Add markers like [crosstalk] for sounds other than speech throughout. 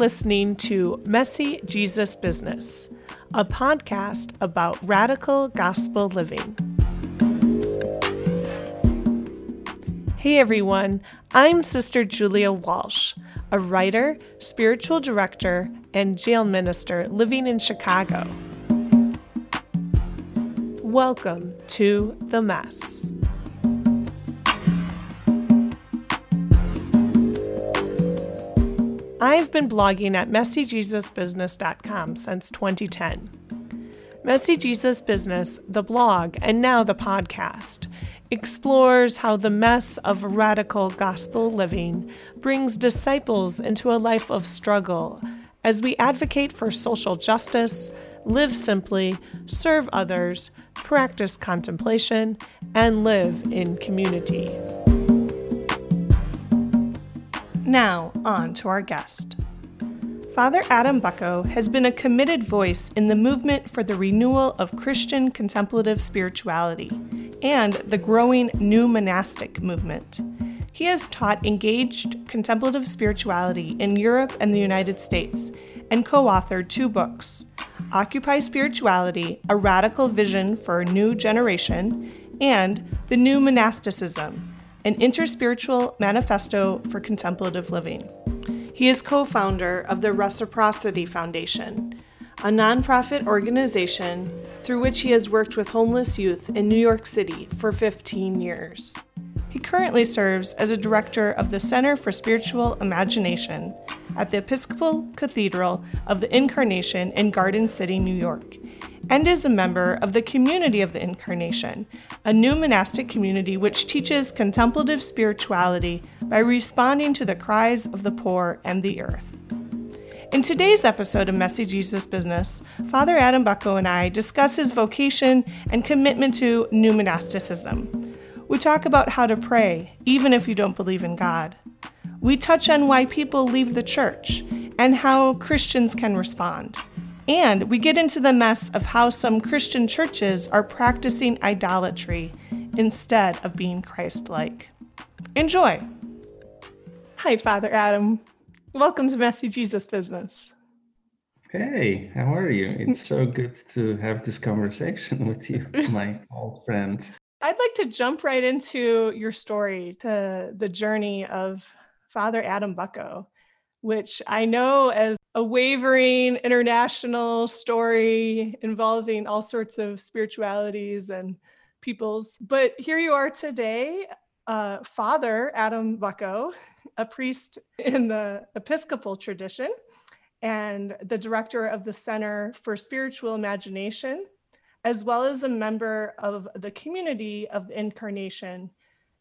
Listening to Messy Jesus Business, a podcast about radical gospel living. Hey everyone, I'm Sister Julia Walsh, a writer, spiritual director, and jail minister living in Chicago. Welcome to The Mess. I've been blogging at messyjesusbusiness.com since 2010. Messy Jesus Business, the blog, and now the podcast, explores how the mess of radical gospel living brings disciples into a life of struggle as we advocate for social justice, live simply, serve others, practice contemplation, and live in community. Now, on to our guest. Father Adam Bucko has been a committed voice in the movement for the renewal of Christian contemplative spirituality and the growing new monastic movement. He has taught engaged contemplative spirituality in Europe and the United States and co authored two books Occupy Spirituality A Radical Vision for a New Generation and The New Monasticism an interspiritual manifesto for contemplative living. He is co founder of the Reciprocity Foundation, a nonprofit organization through which he has worked with homeless youth in New York City for 15 years. He currently serves as a director of the Center for Spiritual Imagination at the Episcopal Cathedral of the Incarnation in Garden City, New York, and is a member of the Community of the Incarnation, a new monastic community which teaches contemplative spirituality by responding to the cries of the poor and the earth. In today's episode of Messy Jesus Business, Father Adam Bucko and I discuss his vocation and commitment to new monasticism. We talk about how to pray, even if you don't believe in God. We touch on why people leave the church and how Christians can respond. And we get into the mess of how some Christian churches are practicing idolatry instead of being Christ like. Enjoy! Hi, Father Adam. Welcome to Messy Jesus Business. Hey, how are you? It's so [laughs] good to have this conversation [laughs] with you, my old friend. I'd like to jump right into your story, to the journey of Father Adam Bucko, which I know as a wavering international story involving all sorts of spiritualities and peoples. But here you are today, uh, Father Adam Bucko, a priest in the Episcopal tradition and the director of the Center for Spiritual Imagination, as well as a member of the community of the Incarnation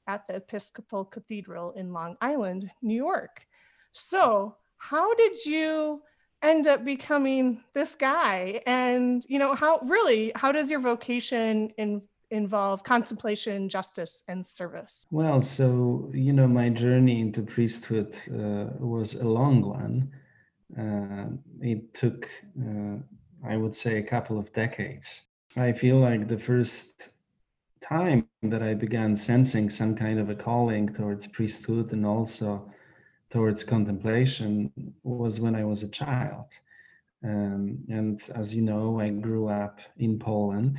at the Episcopal Cathedral in Long Island, New York. So, how did you end up becoming this guy? And, you know, how really, how does your vocation in, involve contemplation, justice, and service? Well, so, you know, my journey into priesthood uh, was a long one. Uh, it took, uh, I would say, a couple of decades. I feel like the first time that I began sensing some kind of a calling towards priesthood and also towards contemplation was when I was a child. Um, and as you know, I grew up in Poland.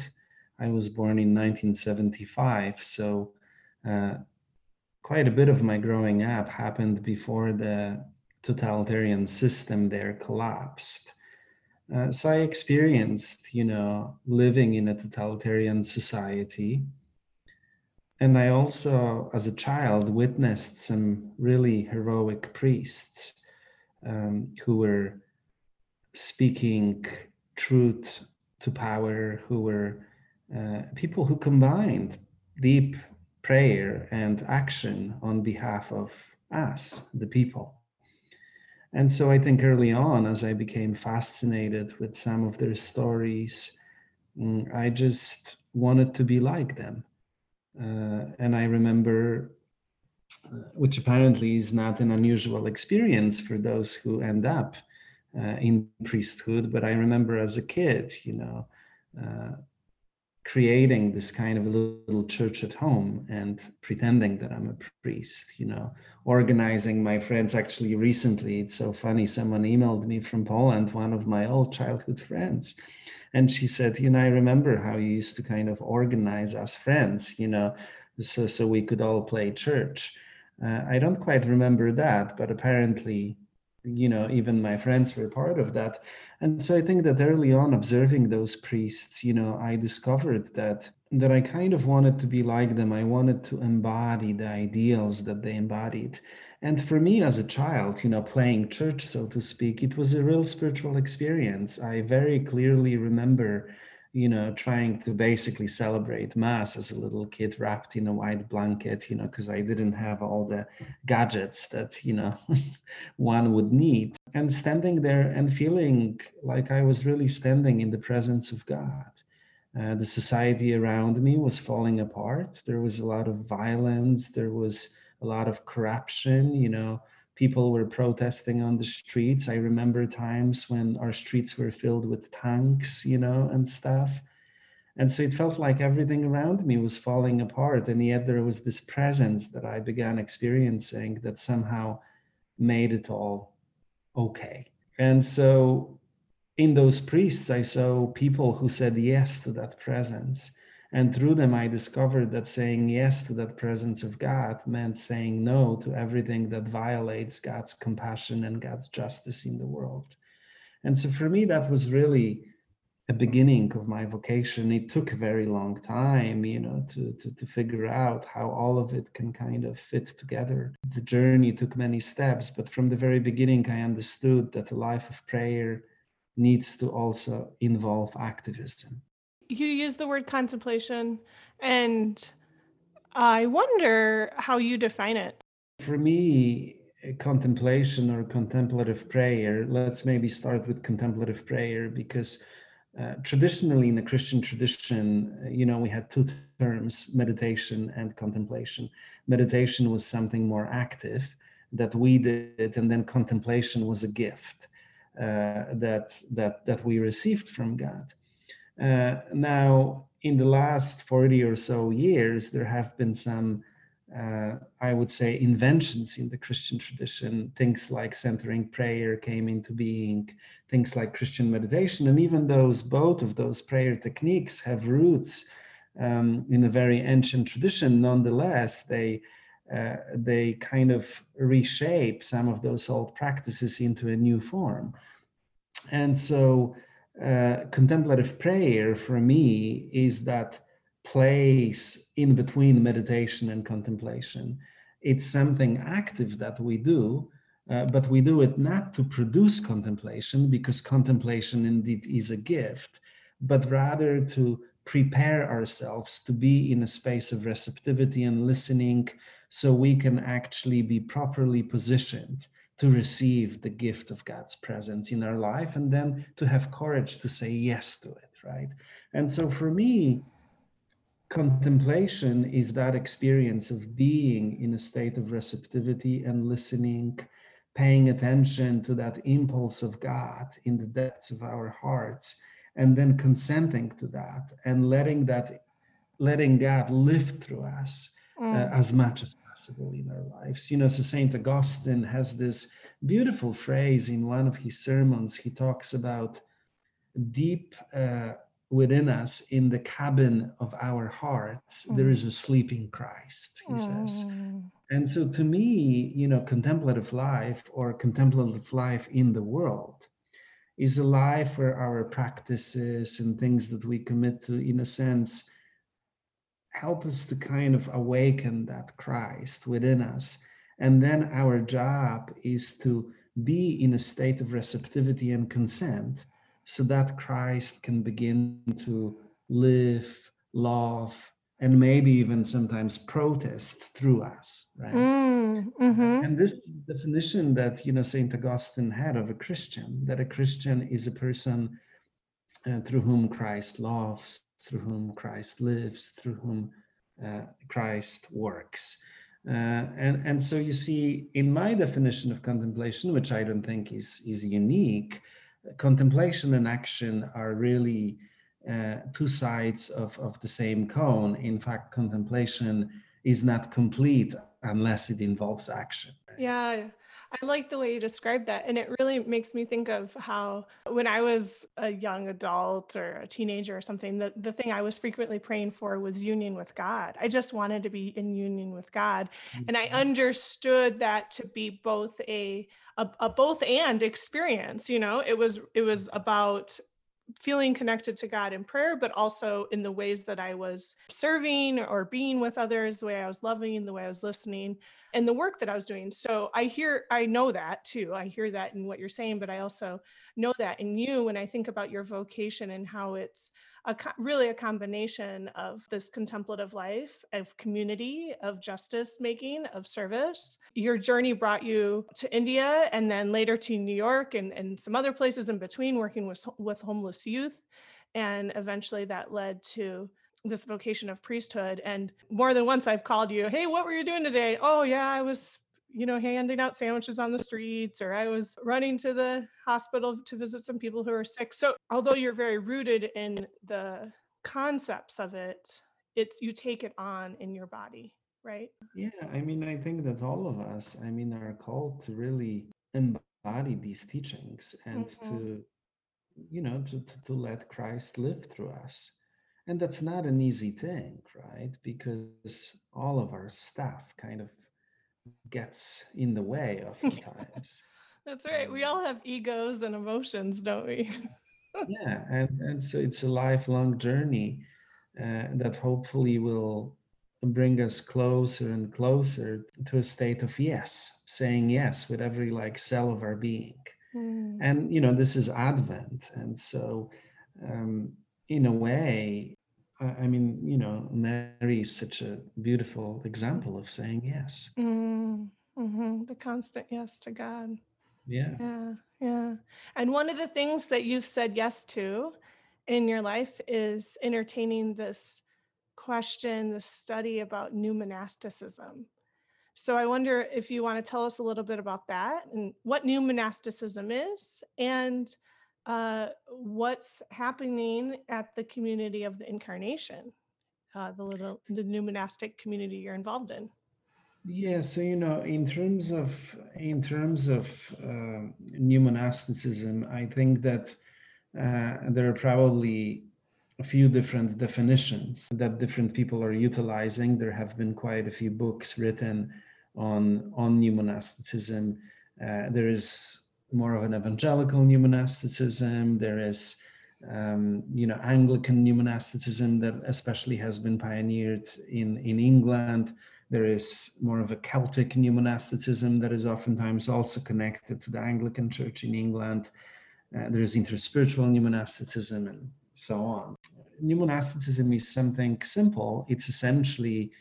I was born in 1975. So uh, quite a bit of my growing up happened before the totalitarian system there collapsed. Uh, so I experienced, you know, living in a totalitarian society and I also, as a child, witnessed some really heroic priests um, who were speaking truth to power, who were uh, people who combined deep prayer and action on behalf of us, the people. And so I think early on, as I became fascinated with some of their stories, mm, I just wanted to be like them. Uh, and I remember, uh, which apparently is not an unusual experience for those who end up uh, in priesthood, but I remember as a kid, you know, uh, creating this kind of a little church at home and pretending that I'm a priest, you know, organizing my friends. Actually, recently, it's so funny, someone emailed me from Poland, one of my old childhood friends. And she said, You know, I remember how you used to kind of organize us friends, you know, so, so we could all play church. Uh, I don't quite remember that, but apparently you know even my friends were part of that. And so i think that early on observing those priests you know i discovered that that i kind of wanted to be like them. I wanted to embody the ideals that they embodied. And for me as a child you know playing church so to speak it was a real spiritual experience. I very clearly remember you know, trying to basically celebrate Mass as a little kid wrapped in a white blanket, you know, because I didn't have all the gadgets that, you know, [laughs] one would need. And standing there and feeling like I was really standing in the presence of God. Uh, the society around me was falling apart. There was a lot of violence. There was a lot of corruption, you know people were protesting on the streets. I remember times when our streets were filled with tanks, you know, and stuff. And so it felt like everything around me was falling apart. And yet there was this presence that I began experiencing that somehow made it all okay. And so in those priests, I saw people who said yes to that presence and through them, I discovered that saying yes to that presence of God meant saying no to everything that violates God's compassion and God's justice in the world. And so for me, that was really a beginning of my vocation. It took a very long time, you know, to, to, to figure out how all of it can kind of fit together. The journey took many steps, but from the very beginning, I understood that a life of prayer needs to also involve activism you use the word contemplation, and I wonder how you define it. For me, contemplation or contemplative prayer, let's maybe start with contemplative prayer because uh, traditionally in the Christian tradition, you know, we had two terms meditation and contemplation. Meditation was something more active that we did, and then contemplation was a gift uh, that, that, that we received from God. Uh, now, in the last 40 or so years, there have been some, uh, I would say, inventions in the Christian tradition. Things like centering prayer came into being, things like Christian meditation. And even those, both of those prayer techniques have roots um, in a very ancient tradition, nonetheless, they uh, they kind of reshape some of those old practices into a new form. And so uh, contemplative prayer for me is that place in between meditation and contemplation. It's something active that we do, uh, but we do it not to produce contemplation because contemplation indeed is a gift, but rather to prepare ourselves to be in a space of receptivity and listening so we can actually be properly positioned to receive the gift of God's presence in our life and then to have courage to say yes to it, right? And so for me, contemplation is that experience of being in a state of receptivity and listening, paying attention to that impulse of God in the depths of our hearts, and then consenting to that and letting that, letting God live through us mm. uh, as much as possible in our lives. You know, so St. Augustine has this beautiful phrase in one of his sermons. He talks about deep uh, within us, in the cabin of our hearts, mm. there is a sleeping Christ, he mm. says. And so to me, you know, contemplative life or contemplative life in the world is a life where our practices and things that we commit to, in a sense, help us to kind of awaken that Christ within us. And then our job is to be in a state of receptivity and consent so that Christ can begin to live, love, and maybe even sometimes protest through us, right? Mm, mm-hmm. And this definition that you know Saint Augustine had of a Christian, that a Christian is a person uh, through whom Christ loves, through whom Christ lives, through whom uh, Christ works. Uh, and, and so you see, in my definition of contemplation, which I don't think is, is unique, contemplation and action are really uh, two sides of, of the same cone. In fact, contemplation is not complete unless it involves action. Yeah, I like the way you described that. And it really makes me think of how, when I was a young adult or a teenager or something, the, the thing I was frequently praying for was union with God. I just wanted to be in union with God. And I mm-hmm. understood that to be both a, a, a both and experience. You know, it was it was about feeling connected to God in prayer, but also in the ways that I was serving or being with others, the way I was loving, the way I was listening, and the work that I was doing. So I hear, I know that too. I hear that in what you're saying, but I also know that in you when I think about your vocation and how it's a really a combination of this contemplative life of community of justice making of service. Your journey brought you to india and then later to new york and, and some other places in between working with with homeless youth. And eventually that led to this vocation of priesthood. And more than once i've called you hey what were you doing today? Oh yeah i was you know, handing out sandwiches on the streets, or I was running to the hospital to visit some people who are sick. So, although you're very rooted in the concepts of it, it's you take it on in your body, right? Yeah, I mean, I think that all of us, I mean, are called to really embody these teachings and mm-hmm. to, you know, to, to, to let Christ live through us. And that's not an easy thing, right? Because all of our stuff kind of gets in the way oftentimes. [laughs] That's right. We all have egos and emotions, don't we? [laughs] yeah, and, and so it's a lifelong journey uh, that hopefully will bring us closer and closer to a state of yes, saying yes with every like cell of our being. Mm. And you know, this is Advent, and so um, in a way, I mean, you know, Mary is such a beautiful example of saying yes. Mm, hmm The constant yes to God. Yeah. Yeah. Yeah. And one of the things that you've said yes to in your life is entertaining this question, this study about new monasticism. So I wonder if you want to tell us a little bit about that and what new monasticism is and uh, what's happening at the community of the incarnation, uh, the little the new monastic community you're involved in. Yeah, so you know, in terms of in terms of uh, new monasticism, I think that uh, there are probably a few different definitions that different people are utilizing. There have been quite a few books written on on new monasticism. Uh, there is more of an evangelical new monasticism. There is, um, you know, Anglican new monasticism that especially has been pioneered in in England. There is more of a Celtic new monasticism that is oftentimes also connected to the Anglican Church in England. Uh, there is interspiritual new monasticism and so on. New monasticism is something simple. It's essentially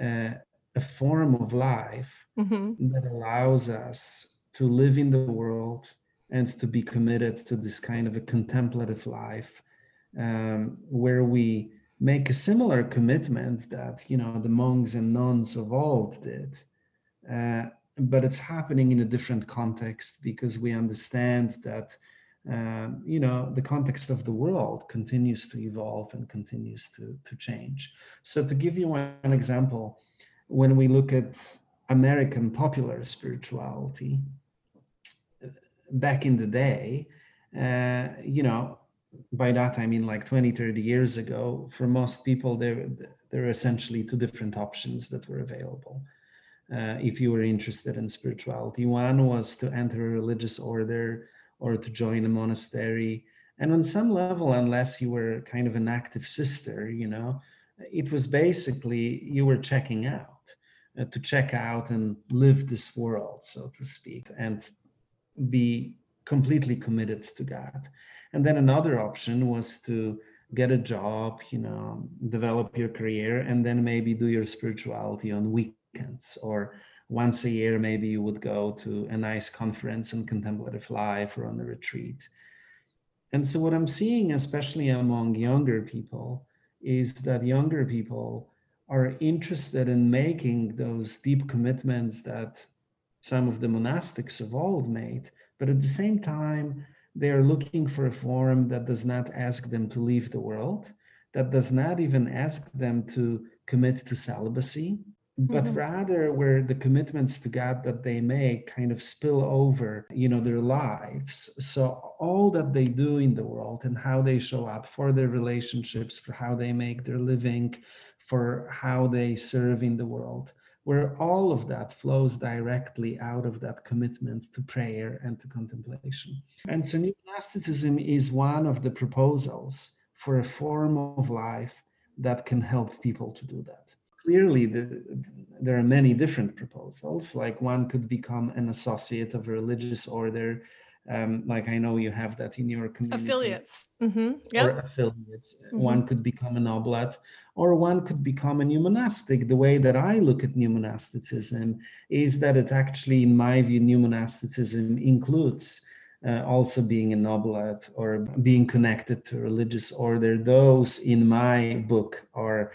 uh, a form of life mm-hmm. that allows us to live in the world and to be committed to this kind of a contemplative life um, where we make a similar commitment that you know the monks and nuns of old did. Uh, but it's happening in a different context because we understand that um, you know the context of the world continues to evolve and continues to, to change. So to give you one example when we look at american popular spirituality back in the day, uh, you know, by that I mean like 20, 30 years ago, for most people, there, there are essentially two different options that were available. Uh, if you were interested in spirituality, one was to enter a religious order or to join a monastery. And on some level, unless you were kind of an active sister, you know, it was basically you were checking out, uh, Uh, to check out and live this world, so to speak. And be completely committed to God. And then another option was to get a job, you know, develop your career, and then maybe do your spirituality on weekends or once a year, maybe you would go to a nice conference on contemplative life or on a retreat. And so, what I'm seeing, especially among younger people, is that younger people are interested in making those deep commitments that some of the monastics of old made, but at the same time, they are looking for a form that does not ask them to leave the world, that does not even ask them to commit to celibacy, but mm-hmm. rather where the commitments to God that they make kind of spill over, you know, their lives. So all that they do in the world and how they show up for their relationships, for how they make their living, for how they serve in the world, where all of that flows directly out of that commitment to prayer and to contemplation. And so new monasticism is one of the proposals for a form of life that can help people to do that clearly the, there are many different proposals. Like one could become an associate of a religious order. Um, like I know you have that in your community. Affiliates. Mm-hmm. Yep. Or affiliates. Mm-hmm. One could become an oblate, or one could become a new monastic. The way that I look at new monasticism is that it actually, in my view, new monasticism includes uh, also being an oblate or being connected to a religious order. Those, in my book, are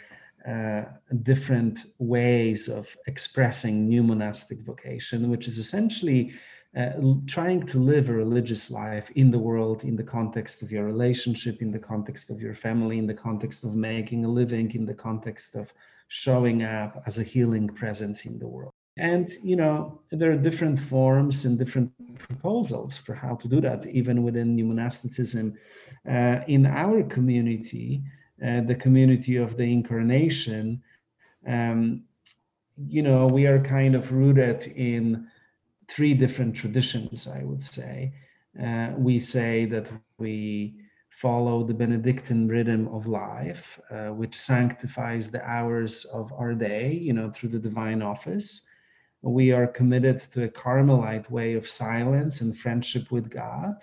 uh, different ways of expressing new monastic vocation, which is essentially uh, trying to live a religious life in the world, in the context of your relationship, in the context of your family, in the context of making a living, in the context of showing up as a healing presence in the world. And, you know, there are different forms and different proposals for how to do that, even within new monasticism. Uh, in our community, uh, the community of the incarnation, um, you know, we are kind of rooted in three different traditions, I would say. Uh, we say that we follow the Benedictine rhythm of life, uh, which sanctifies the hours of our day, you know, through the divine office. We are committed to a Carmelite way of silence and friendship with God.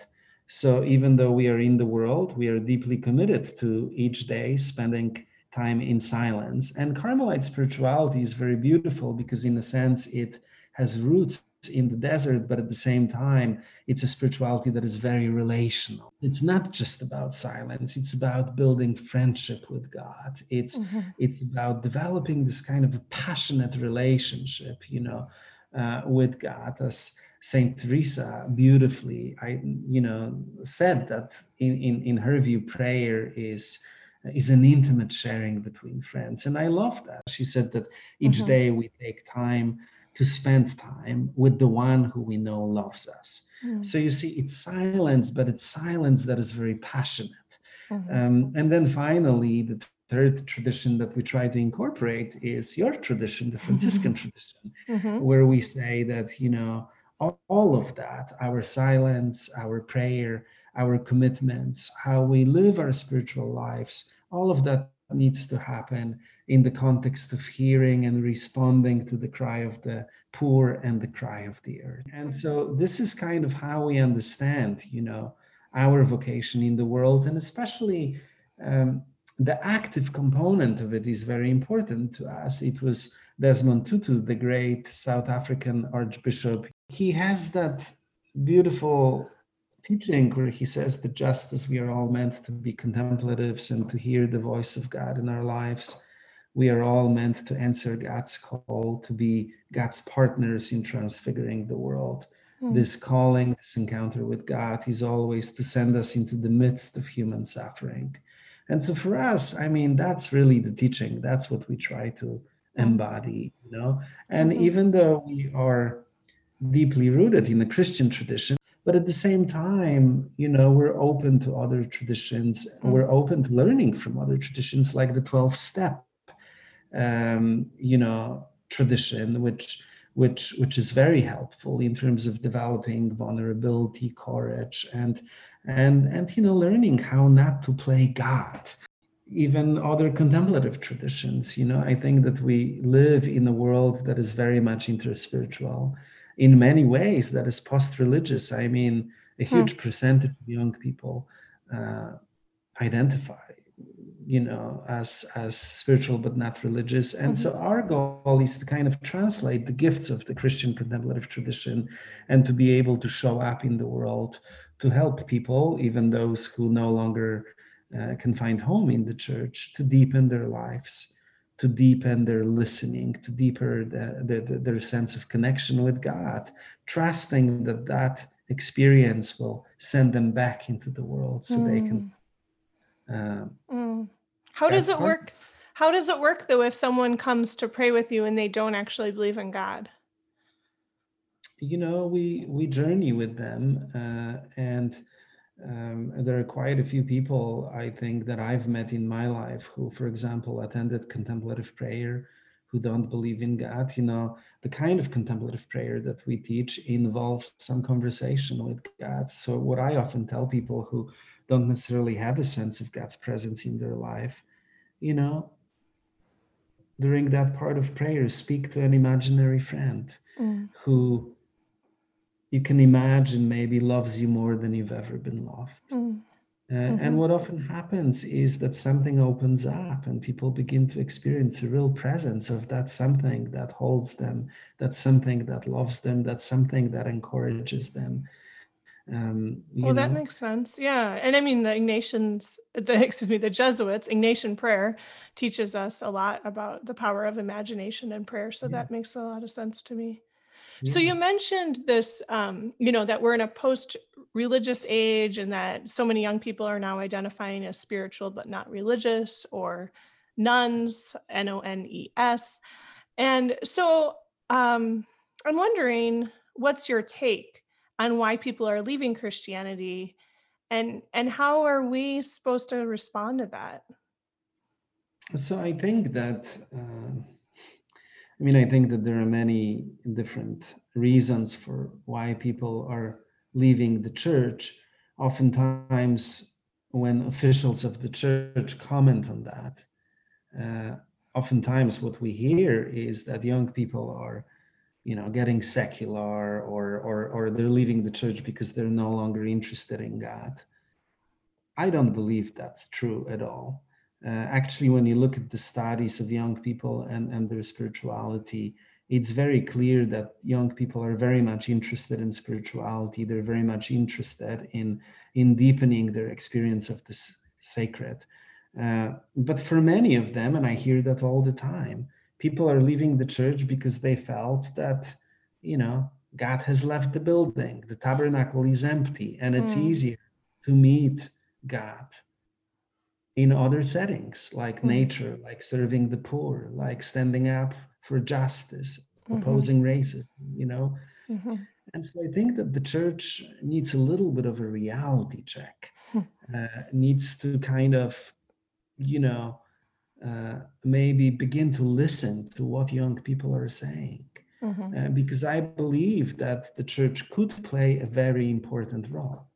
So even though we are in the world, we are deeply committed to each day spending time in silence. And Carmelite spirituality is very beautiful because, in a sense, it has roots in the desert, but at the same time, it's a spirituality that is very relational. It's not just about silence, it's about building friendship with God. It's mm-hmm. it's about developing this kind of a passionate relationship, you know, uh, with God as Saint Teresa beautifully, I you know, said that in, in, in her view, prayer is is an intimate sharing between friends. And I love that. She said that each mm-hmm. day we take time to spend time with the one who we know loves us. Mm-hmm. So you see, it's silence, but it's silence that is very passionate. Mm-hmm. Um, and then finally, the third tradition that we try to incorporate is your tradition, the Franciscan [laughs] tradition, mm-hmm. where we say that, you know, all of that our silence our prayer our commitments how we live our spiritual lives all of that needs to happen in the context of hearing and responding to the cry of the poor and the cry of the earth. And so this is kind of how we understand you know our vocation in the world and especially um, the active component of it is very important to us. It was desmond tutu the great south african archbishop. He has that beautiful teaching where he says that just as we are all meant to be contemplatives and to hear the voice of God in our lives, we are all meant to answer God's call to be God's partners in transfiguring the world. Mm. This calling, this encounter with God is always to send us into the midst of human suffering. And so for us, I mean, that's really the teaching. That's what we try to hmm. embody, you know. And mm-hmm. even though we are deeply rooted in the Christian tradition. But at the same time, you know, we're open to other traditions. Mm. We're open to learning from other traditions, like the 12 step, um, you know, tradition, which which which is very helpful in terms of developing vulnerability, courage, and and and you know, learning how not to play God even other contemplative traditions you know i think that we live in a world that is very much interspiritual in many ways that is post-religious. I mean, a hmm. huge hmm. percentage of young people uh, identify, you know, as as spiritual but not religious. And mm-hmm. so our goal is to kind of translate the gifts of the Christian contemplative tradition and to be able to show up in the world to help people, even those who no longer uh, can find home in the church, to deepen their lives to deepen their listening, to deeper the, the, the, their sense of connection with God, trusting that that experience will send them back into the world so they can Mm. um, Mm. How does it work? How does it work though if someone comes to pray with you and they don't actually believe in God? You know, we we journey with them, uh, and um, there are quite a few people I think that I've met in my life who, for example, attended contemplative prayer, who don't believe in God. You know, the kind of contemplative prayer that we teach involves some conversation with God. So, what I often tell people who don't necessarily have a sense of God's presence in their life, you know, during that part of prayer, speak to an imaginary friend mm. who you can imagine maybe loves you more than you've ever been loved. Mm. Uh, mm-hmm. And what often happens is that something opens up and people begin to experience a real presence of that something that holds them, that something that loves them, that something that encourages them. Um, well, know? that makes sense. Yeah, and I mean the Ignatians, the [laughs] excuse me, the Jesuits, Ignatian prayer teaches us a lot about the power of imagination and prayer. So yeah. that makes a lot of sense to me. Yeah. So you mentioned this, um, you know, that we're in a post-religious age, and that so many young people are now identifying as spiritual but not religious, or nones, N-O-N-E-S, and so um, I'm wondering, what's your take? On why people are leaving Christianity and and how are we supposed to respond to that? So I think that uh, I mean I think that there are many different reasons for why people are leaving the church. Oftentimes, when officials of the church comment on that, uh, oftentimes what we hear is that young people are you know getting secular or or or they're leaving the church because they're no longer interested in god. I don't believe that's true at all. Uh, actually when you look at the studies of young people and and their spirituality it's very clear that young people are very much interested in spirituality. They're very much interested in in deepening their experience of this sacred. Uh, but for many of them and i hear that all the time people are leaving the church because they felt that you know god has left the building the tabernacle is empty and it's mm. easier to meet god in other settings like mm. nature like serving the poor like standing up for justice mm-hmm. opposing racism you know mm-hmm. and so i think that the church needs a little bit of a reality check hmm. uh, needs to kind of you know uh, maybe begin to listen to what young people are saying. Mm-hmm. Uh, because I believe that the church could play a very important role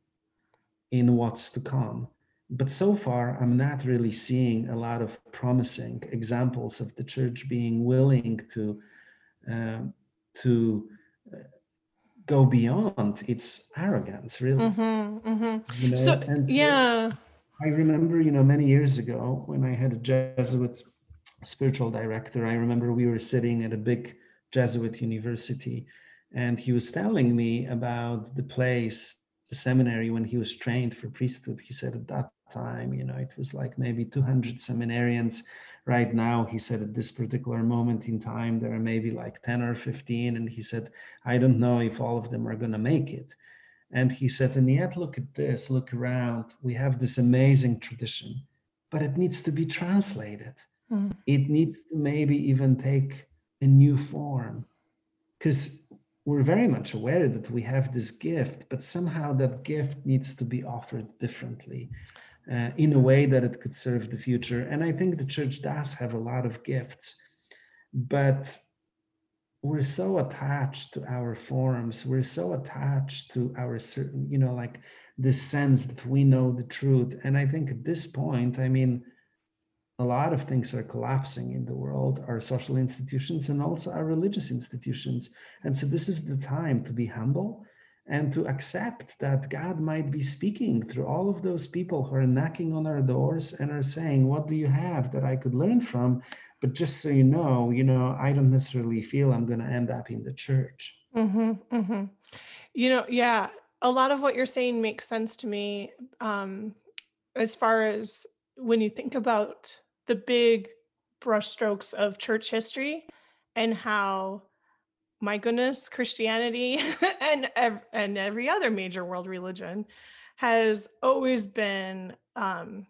in what's to come. But so far, I'm not really seeing a lot of promising examples of the church being willing to um, to uh, go beyond its arrogance, really. Mm-hmm, mm-hmm. You know? So, so yeah I remember, you know, many years ago when I had a Jesuit spiritual director, I remember we were sitting at a big Jesuit university and he was telling me about the place, the seminary when he was trained for priesthood. He said at that time, you know, it was like maybe 200 seminarians. Right now, he said at this particular moment in time, there are maybe like 10 or 15. And he said, I don't know if all of them are going to make it. And he said, and yet look at this, look around. We have this amazing tradition, but it needs to be translated. Mm. It needs to maybe even take a new form. Because we're very much aware that we have this gift, but somehow that gift needs to be offered differently. Uh, in a way that it could serve the future. And I think the church does have a lot of gifts, but we're so attached to our forms. We're so attached to our certain you know like this sense that we know the truth. And i think at this point i mean a lot of things are collapsing in the world our social institutions and also our religious institutions. And so this is the time to be humble and to accept that god might be speaking through all of those people who are knocking on our doors and are saying what do you have that i could learn from but just so you know, you know, I don't necessarily feel I'm going to end up in the church. Mm-hmm, mm-hmm. You know, yeah, a lot of what you're saying makes sense to me. Um, as far as when you think about the big brushstrokes of church history and how my goodness, Christianity [laughs] and ev- and every other major world religion has always been um,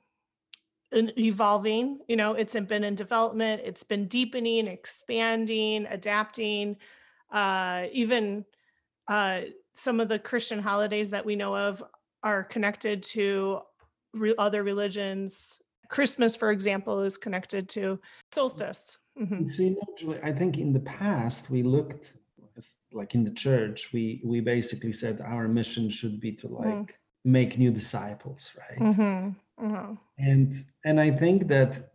evolving. You know, it's been in development. It's been deepening, expanding, adapting. Uh, even uh, some of the Christian holidays that we know of are connected to re- other religions. Christmas, for example, is connected to solstice. Mm-hmm. See, naturally, I think in the past we looked like in the church, we we basically said our mission should be to like mm. make new disciples, right? Mm-hmm. Mm-hmm. And and I think that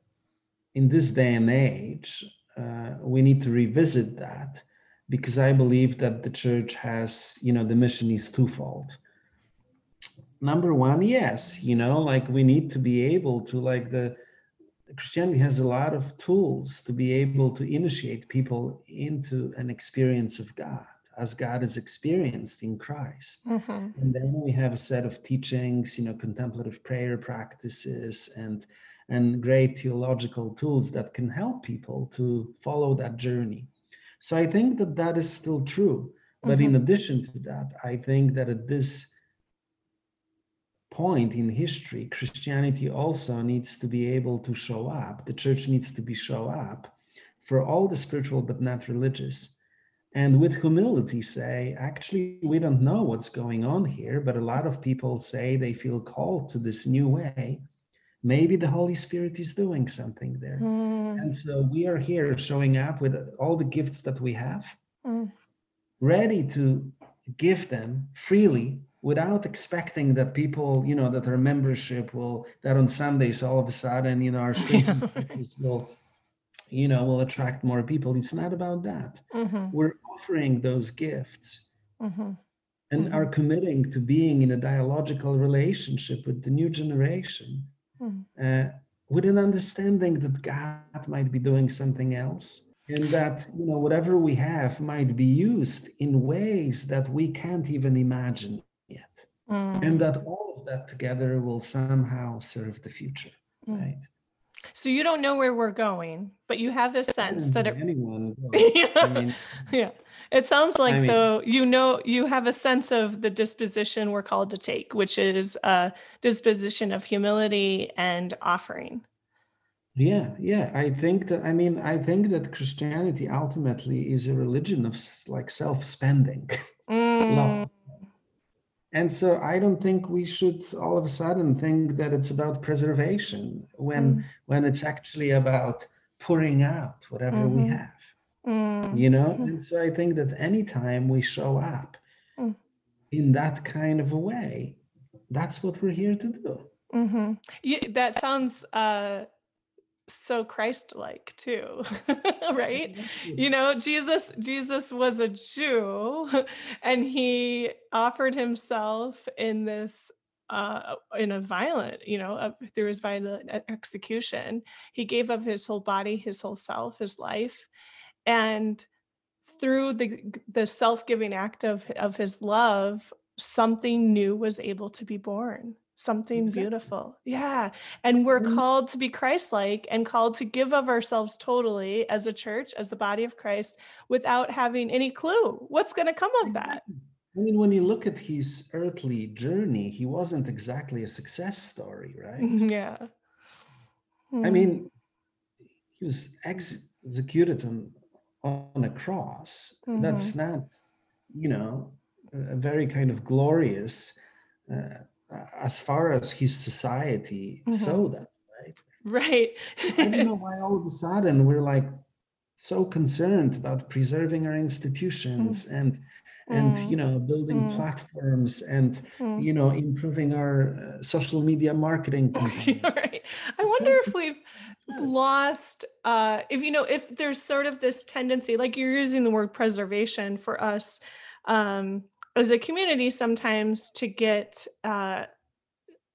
in this day and age, uh, we need to revisit that because I believe that the church has, you know, the mission is twofold. Number one, yes, you know, like we need to be able to like the Christianity has a lot of tools to be able to initiate people into an experience of God as God is experienced in Christ. Mm-hmm. And then we have a set of teachings, you know, contemplative prayer practices and and great theological tools that can help people to follow that journey. So I think that that is still true. But mm-hmm. in addition to that, I think that at this point in history, Christianity also needs to be able to show up. The church needs to be show up for all the spiritual but not religious. And with humility say, actually, we don't know what's going on here, but a lot of people say they feel called to this new way. Maybe the Holy Spirit is doing something there. Mm. And so we are here showing up with all the gifts that we have, mm. ready to give them freely without expecting that people, you know, that our membership will, that on Sundays all of a sudden, you know, our [laughs] will, you know, will attract more people. It's not about that. Mm-hmm. We're offering those gifts mm-hmm. and mm-hmm. are committing to being in a dialogical relationship with the new generation mm. uh, with an understanding that God might be doing something else and that you know whatever we have might be used in ways that we can't even imagine yet. Mm. And that all of that together will somehow serve the future, mm. right? So you don't know where we're going, but you have a sense that it, anyone [laughs] yeah. I mean, yeah. It sounds like I mean, though you know you have a sense of the disposition we're called to take, which is a disposition of humility and offering. Yeah, yeah. I think that I mean I think that Christianity ultimately is a religion of like self-spending, [laughs] mm. love and so I don't think we should all of a sudden think that it's about preservation when mm. when it's actually about pouring out whatever mm-hmm. we have. Mm. You know, mm-hmm. and so I think that anytime we show up mm. in that kind of a way, that's what we're here to do. Mm-hmm. Yeah, that sounds uh so Christ-like too, [laughs] right? You know, Jesus Jesus was a Jew [laughs] and he offered himself in this uh, in a violent, you know, uh, through his violent execution. He gave of his whole body, his whole self, his life, and through the the self-giving act of of his love, something new was able to be born something exactly. beautiful. Yeah. And we're mm-hmm. called to be Christ like and called to give of ourselves totally as a church, as the body of Christ, without having any clue what's going to come of that. I mean, when you look at his earthly journey, he wasn't exactly a success story, right? [laughs] Yeah. Mm-hmm. I mean, he was executed on, on a cross. Mm-hmm. That's not, you know, a very kind of glorious uh, as far as his society mm-hmm. saw that, right? Right. I don't know why all of a sudden we're like so concerned about preserving our institutions mm. and and mm. you know building mm. platforms and mm. you know improving our uh, social media marketing [laughs] right i wonder if we've [laughs] lost uh if you know if there's sort of this tendency like you're using the word preservation for us um as a community sometimes to get uh,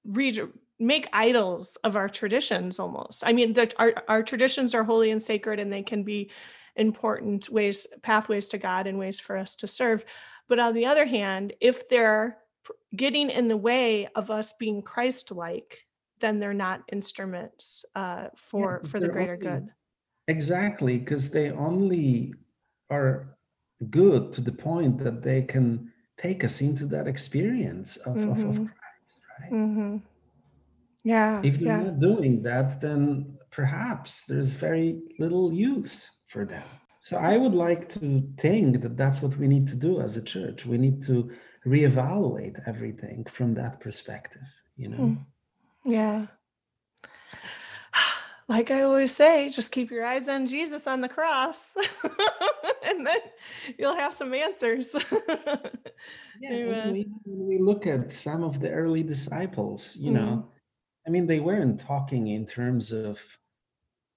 read, make idols of our traditions almost. I mean, that our, our traditions are holy and sacred and they can be important ways, pathways to God and ways for us to serve. But on the other hand, if they're getting in the way of us being Christ-like, then they're not instruments uh, for yeah, for the greater only, good. Exactly, because they only are good to the point that they can take us into that experience of, mm-hmm. of, of mm-hmm. Christ, right? Mm-hmm. Yeah. If they're yeah. not doing that, then perhaps there's very little use for them. So I would like to think that that's what we need to do as a church. We need to reevaluate everything from that perspective, you know? Mm. Yeah. Like I always say, just keep your eyes on Jesus on the cross, [laughs] and then you'll have some answers. [laughs] yeah, when we, we look at some of the early disciples, you mm. know, I mean, they weren't talking in terms of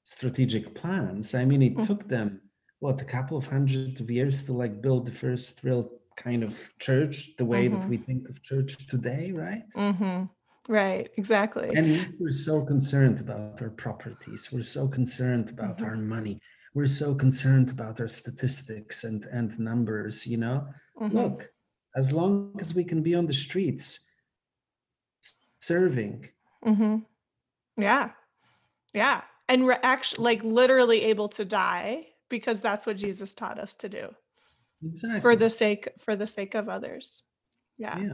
strategic plans. I mean, it mm. took them what a couple of hundred of years to like build the first real kind of church the way mm-hmm. that we think of church today, right? Right, exactly. And we're so concerned about our properties. We're so concerned about mm-hmm. our money. We're so concerned about our statistics and and numbers. You know, mm-hmm. look, as long as we can be on the streets serving. Mm-hmm. Yeah, yeah, and we're actually like literally able to die because that's what Jesus taught us to do. Exactly. For the sake for the sake of others. Yeah. Yeah.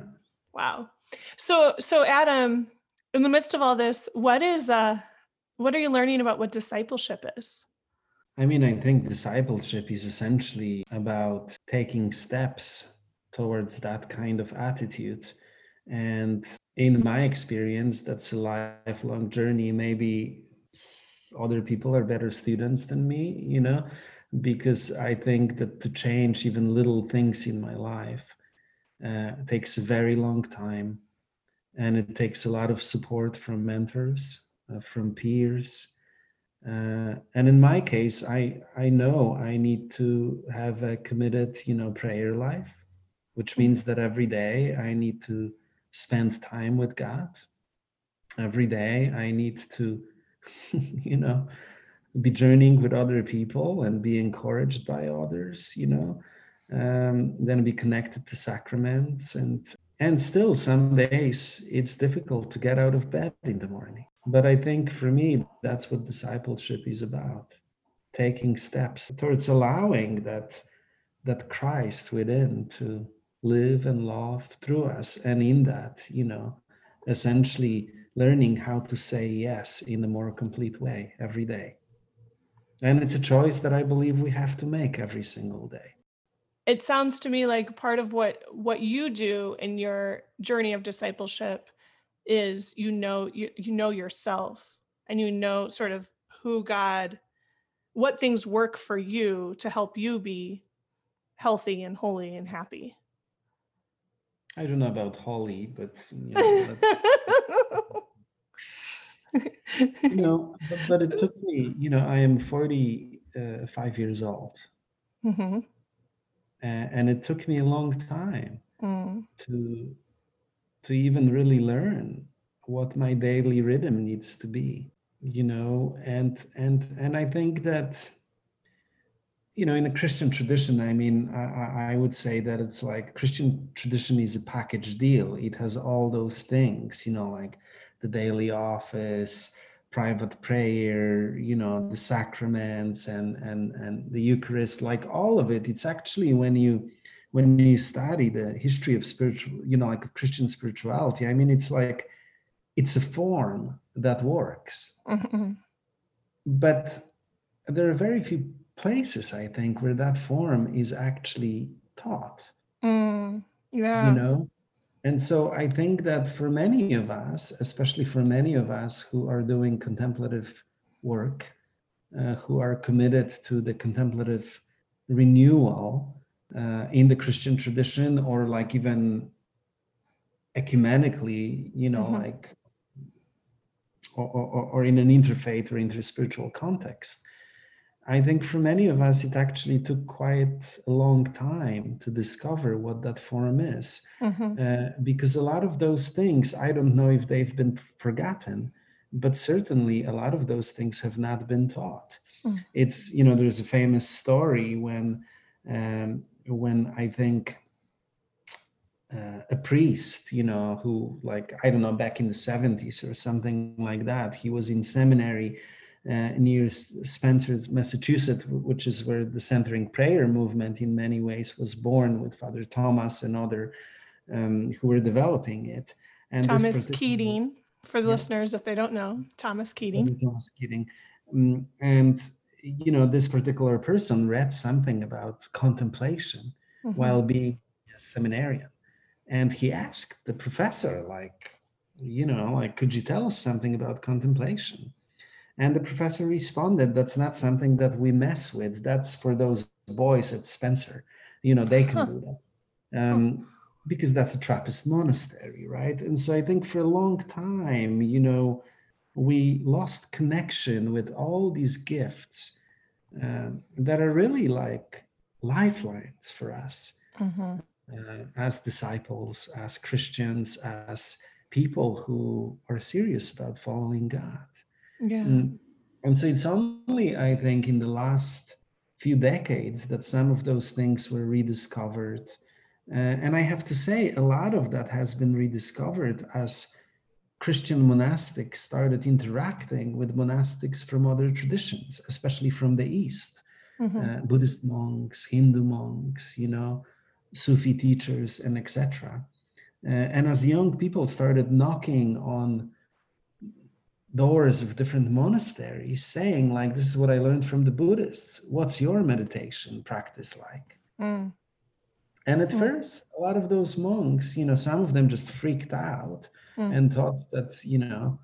Wow. So so Adam, in the midst of all this, what is uh what are you learning about what discipleship is? I mean, I think discipleship is essentially about taking steps towards that kind of attitude. And in my experience, that's a lifelong journey. Maybe other people are better students than me, you know, because I think that to change even little things in my life uh, takes a very long time. And it takes a lot of support from mentors, uh, from peers. Uh, and in my case, I, I know I need to have a committed, you know, prayer life, which means that every day I need to spend time with God. Every day I need to [laughs] you know be journeying with other people and be encouraged by others you know um, then be connected to sacraments and and still some days it's difficult to get out of bed in the morning but i think for me that's what discipleship is about taking steps towards allowing that that christ within to live and love through us and in that you know essentially learning how to say yes in a more complete way every day. And it's a choice that I believe we have to make every single day. It sounds to me like part of what what you do in your journey of discipleship is you know you, you know yourself and you know sort of who God what things work for you to help you be healthy and holy and happy. I don't know about holy, but you know, [laughs] you know, but, but, it took me, you know, I am 45 uh, years old. Mm-hmm. Uh, and it took me a long time mm. to to even really learn what my daily rhythm needs to be you know and and and i think that you know in the christian tradition i mean I, I would say that it's like christian tradition is a package deal it has all those things you know like the daily office private prayer you know the sacraments and and and the eucharist like all of it it's actually when you when you study the history of spiritual you know like christian spirituality i mean it's like it's a form that works. Mm-hmm. but there are very few places i think where that form is actually taught. Mm, yeah. You know and so I think that for many of us, especially for many of us who are doing contemplative work, uh, who are committed to the contemplative renewal uh, in the Christian tradition, or like even ecumenically, you know, mm-hmm. like, or, or, or in an interfaith or interspiritual context, I think for many of us, it actually took quite a long time to discover what that form is. Mm-hmm. Uh, because a lot of those things, I don't know if they've been forgotten, but certainly a lot of those things have not been taught. Mm. It's, you know, there's a famous story when, um, when I think uh, a priest, you know, who, like, I don't know, back in the 70s or something like that, he was in seminary near Spencer's, Massachusetts, which is where the centering prayer movement in many ways was born with Father Thomas and other um, who were developing it. And Thomas Keating, for the yeah. listeners, if they don't know, Thomas Keating. Thomas Keating. Um, and, you know, this particular person read something about contemplation mm-hmm. while being a seminarian. And he asked the professor, like, you know, like, could you tell us something about contemplation? And the professor responded, That's not something that we mess with. That's for those boys at Spencer. You know, they can huh. do that. Um, because that's a Trappist monastery, right? And so I think for a long time, you know, we lost connection with all these gifts uh, that are really like lifelines for us mm-hmm. uh, as disciples, as Christians, as people who are serious about following God. Yeah. And, and so it's only, I think, in the last few decades that some of those things were rediscovered. Uh, and I have to say, a lot of that has been rediscovered as Christian monastics started interacting with monastics from other traditions, especially from the East. Mm-hmm. Uh, Buddhist monks, Hindu monks, you know, Sufi teachers, and etc. Uh, and as young people started knocking on doors of different monasteries saying like this is what i learned from the buddhists what's your meditation practice like mm. and at mm. first a lot of those monks you know some of them just freaked out mm. and thought that you know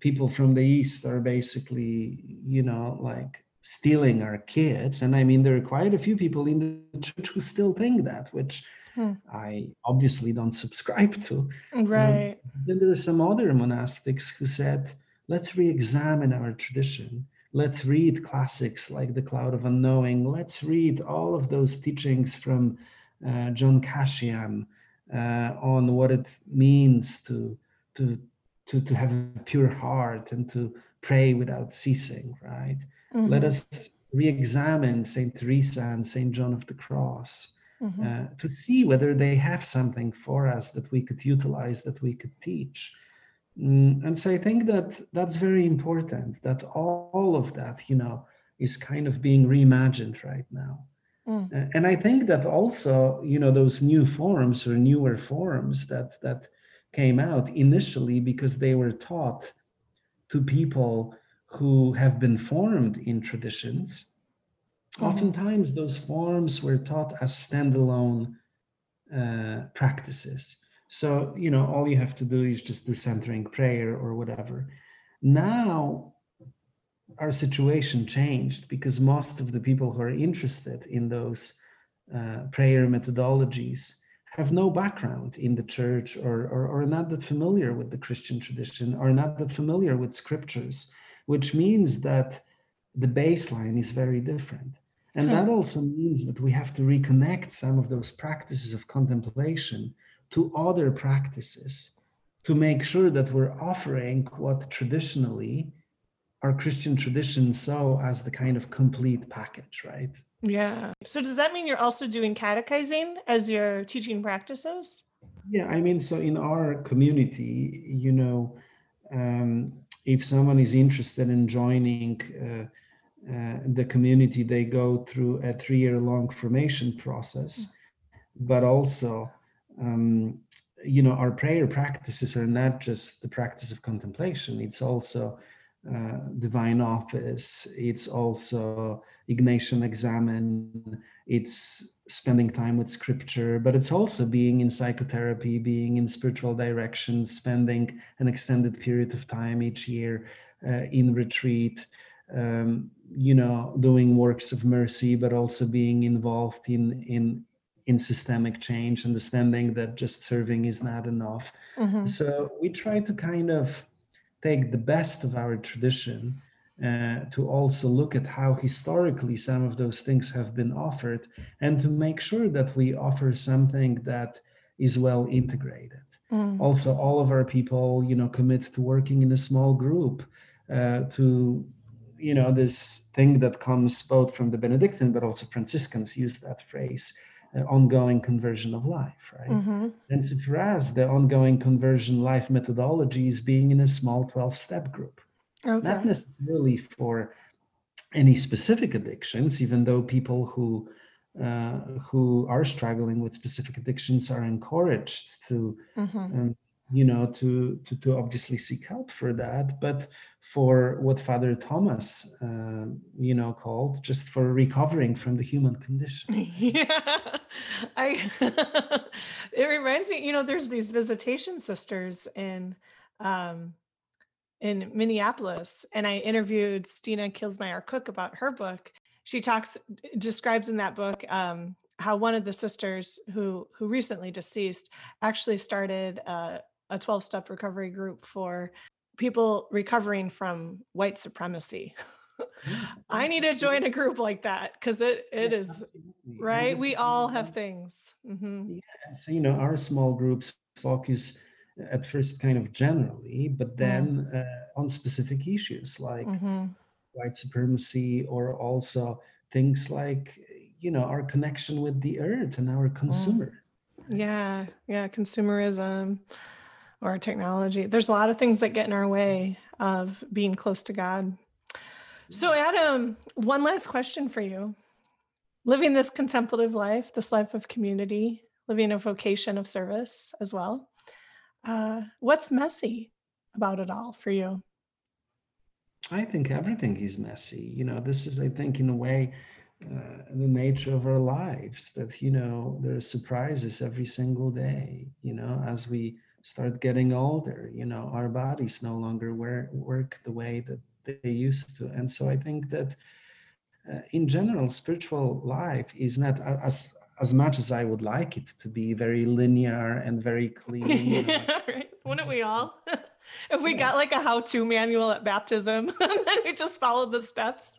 people from the east are basically you know like stealing our kids and i mean there are quite a few people in the church who still think that which hmm. I obviously don't subscribe to. Um, right. Um, then there are some other monastics who said, let's re examine our tradition. Let's read classics like The Cloud of Unknowing. Let's read all of those teachings from uh, John Cassian uh, on what it means to, to, to, to have a pure heart and to pray without ceasing, right? Mm-hmm. Let us re examine St. Teresa and St. John of the Cross mm-hmm. uh, to see whether they have something for us that we could utilize, that we could teach. Mm, and so I think that that's very important that all, all, of that, you know, is kind of being reimagined right now. Mm. Uh, and I think that also, you know, those new forms or newer forms that that came out initially because they were taught to people who have been formed in traditions Mm-hmm. Oftentimes, those forms were taught as standalone uh, practices. So, you know, all you have to do is just do centering prayer or whatever. Now, our situation changed because most of the people who are interested in those uh, prayer methodologies have no background in the church or, or, or not that familiar with the Christian tradition or not that familiar with scriptures, which means that the baseline is very different. And that also means that we have to reconnect some of those practices of contemplation to other practices to make sure that we're offering what traditionally our Christian tradition saw as the kind of complete package, right? Yeah. So does that mean you're also doing catechizing as your teaching practices? Yeah, I mean, so in our community, you know, um, if someone is interested in joining uh, uh, the community they go through a three-year long formation process. But also um, you know our prayer practices are not just the practice of contemplation. It's also uh, divine office. It's also ignatian examen it's spending time with scripture. But it's also being in psychotherapy being in spiritual direction spending an extended period of time each year uh, in retreat um, you know doing works of mercy but also being involved in in in systemic change understanding that just serving is not enough mm-hmm. so we try to kind of take the best of our tradition uh, to also look at how historically some of those things have been offered and to make sure that we offer something that is well integrated mm. also all of our people you know commit to working in a small group uh, to you know this thing that comes both from the benedictine but also franciscans use that phrase uh, ongoing conversion of life right mm-hmm. and so for us the ongoing conversion life methodology is being in a small 12 step group okay. not necessarily for any specific addictions, even though people who uh, who are struggling with specific addictions are encouraged to mm-hmm. um, you know to, to to obviously seek help for that. But for what father thomas uh, you know called just for recovering from the human condition. [laughs] Yeah. I [laughs] it reminds me you know there's these visitation sisters in um in minneapolis and i interviewed stina Kielsmeier-Cook about her book. She talks describes in that book um, how one of the sisters who who recently deceased actually started a, a 12 step recovery group for people recovering from white supremacy [laughs] i need to join a group like that because it it yeah, is absolutely. right we all have things mm-hmm. yeah so you know our small groups focus at first kind of generally but mm. then mm. uh, on specific issues like mm-hmm white supremacy or also things like you know our connection with the earth and our mm. consumer yeah yeah consumerism or technology. There's a lot of things that get in our way of being close to god. So adam one last question for you. Living this contemplative life this life of community living a vocation of service as well uh, what's messy about it all for you? I think everything is messy. You know, this is, I think, in a way, uh, the nature of our lives that, you know, there are surprises every single day, you know, as we start getting older, you know, our bodies no longer work the way that they used to. And so I think that uh, in general, spiritual life is not as as much as I would like it to be very linear and very [laughs] clean. yeah, right. Wouldn't we all? [laughs] [laughs] if we yeah. got like a how-to manual at baptism and then we just followed the steps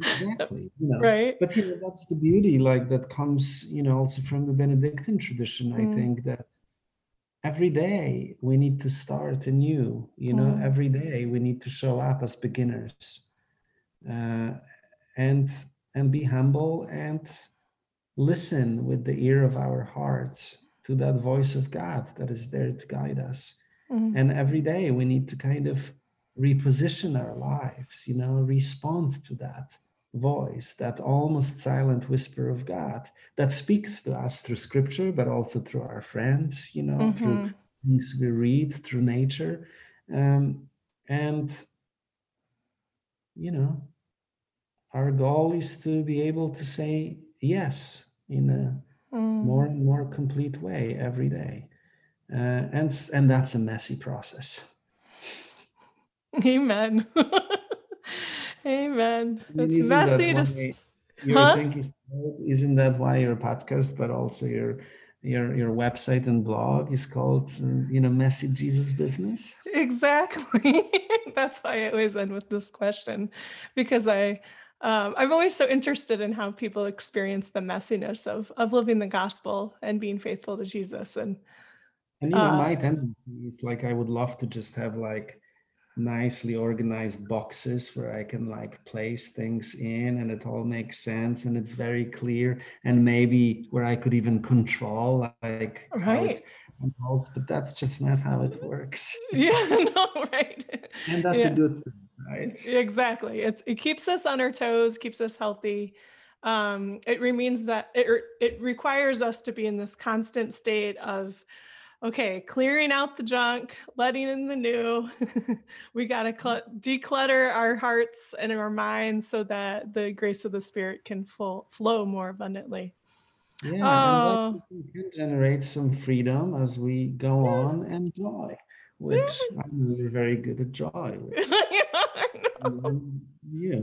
exactly you know, right but you know that's the beauty like that comes you know also from the benedictine tradition mm. i think that every day we need to start anew you know mm. every day we need to show up as beginners uh, and and be humble and listen with the ear of our hearts to that voice of god that is there to guide us Mm-hmm. And every day we need to kind of reposition our lives, you know, respond to that voice, that almost silent whisper of God that speaks to us through scripture, but also through our friends, you know, mm-hmm. through things we read, through nature. Um, and, you know, our goal is to be able to say yes in a mm. more and more complete way every day uh, and and that's a messy process. [laughs] Amen. [laughs] Amen. I mean, it's messy. That. Your huh? isn't that why your podcast, but also your your your website and blog is called uh, you know messy jesus business exactly [laughs] that's why i always end with this question because i um, i'm always so interested in how people experience the messiness of of living the gospel and being faithful to jesus and and you know, uh, my tendency is like I would love to just have like nicely organized boxes where I can like place things in and it all makes sense and it's very clear and maybe where I could even control like right. Controls, but that's just not how it works. [laughs] Yeah, [laughs] no, right. and that's yeah. a good thing, right? Exactly. It it keeps us on our toes, keeps us healthy. Um, it remains that it it requires us to be in this constant state of okay, clearing out the junk, letting in the new. [laughs] we got to cl- declutter our hearts and our minds so that the grace of the Spirit can full, flow more abundantly. Yeah, oh. and can generate some freedom as we go yeah. on and joy, which yeah. I'm really very good at joy. [laughs] Which, um, yeah,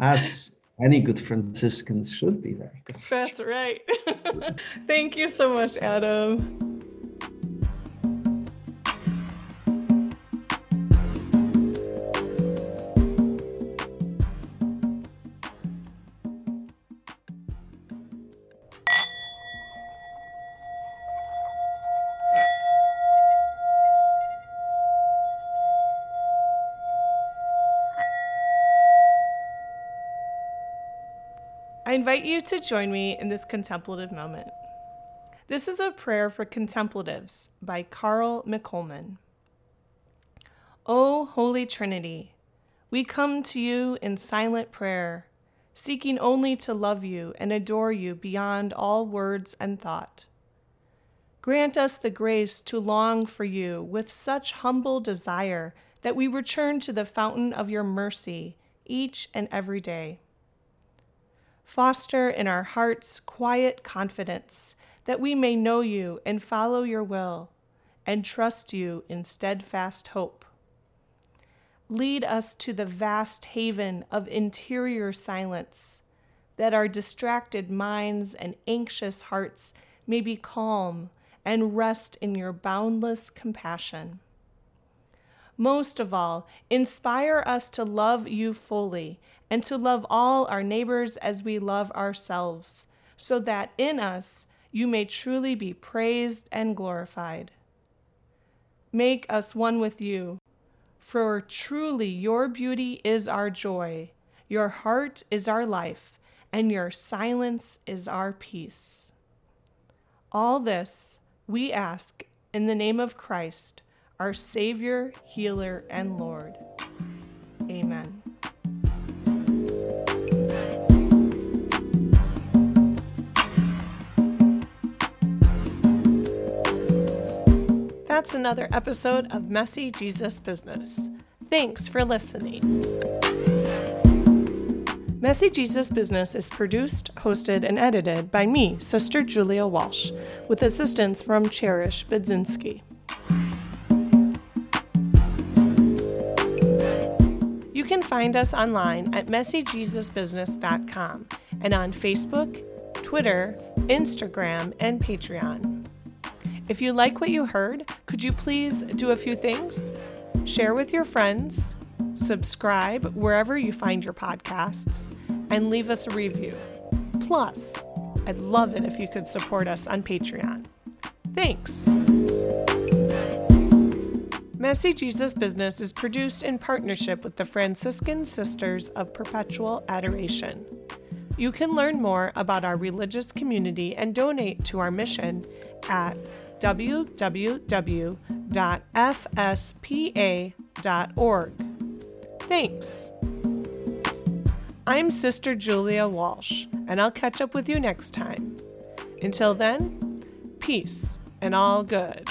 as any good Franciscans should be very good. That's right. [laughs] Thank you so much, Adam. Invite you to join me in this contemplative moment. This is a prayer for contemplatives by Carl McColman. O Holy Trinity, we come to you in silent prayer, seeking only to love you and adore you beyond all words and thought. Grant us the grace to long for you with such humble desire that we return to the fountain of your mercy each and every day. Foster in our hearts quiet confidence that we may know you and follow your will, and trust you in steadfast hope. Lead us to the vast haven of interior silence, that our distracted minds and anxious hearts may be calm and rest in your boundless compassion. Most of all, inspire us to love you fully and to love all our neighbors as we love ourselves, so that in us you may truly be praised and glorified. Make us one with you, for truly your beauty is our joy, your heart is our life, and your silence is our peace. All this we ask in the name of Christ, our Savior, Healer, and Lord. That's another episode of Messy Jesus Business. Thanks for listening. Messy Jesus Business is produced, hosted, and edited by me, Sister Julia Walsh, with assistance from Cherish Budzinski. You can find us online at messyjesusbusiness.com and on Facebook, Twitter, Instagram, and Patreon. If you like what you heard, could you please do a few things? Share with your friends, subscribe wherever you find your podcasts, and leave us a review. Plus, I'd love it if you could support us on Patreon. Thanks. Messy Jesus Business is produced in partnership with the Franciscan Sisters of Perpetual Adoration. You can learn more about our religious community and donate to our mission at www.fspa.org. Thanks. I'm Sister Julia Walsh, and I'll catch up with you next time. Until then, peace and all good.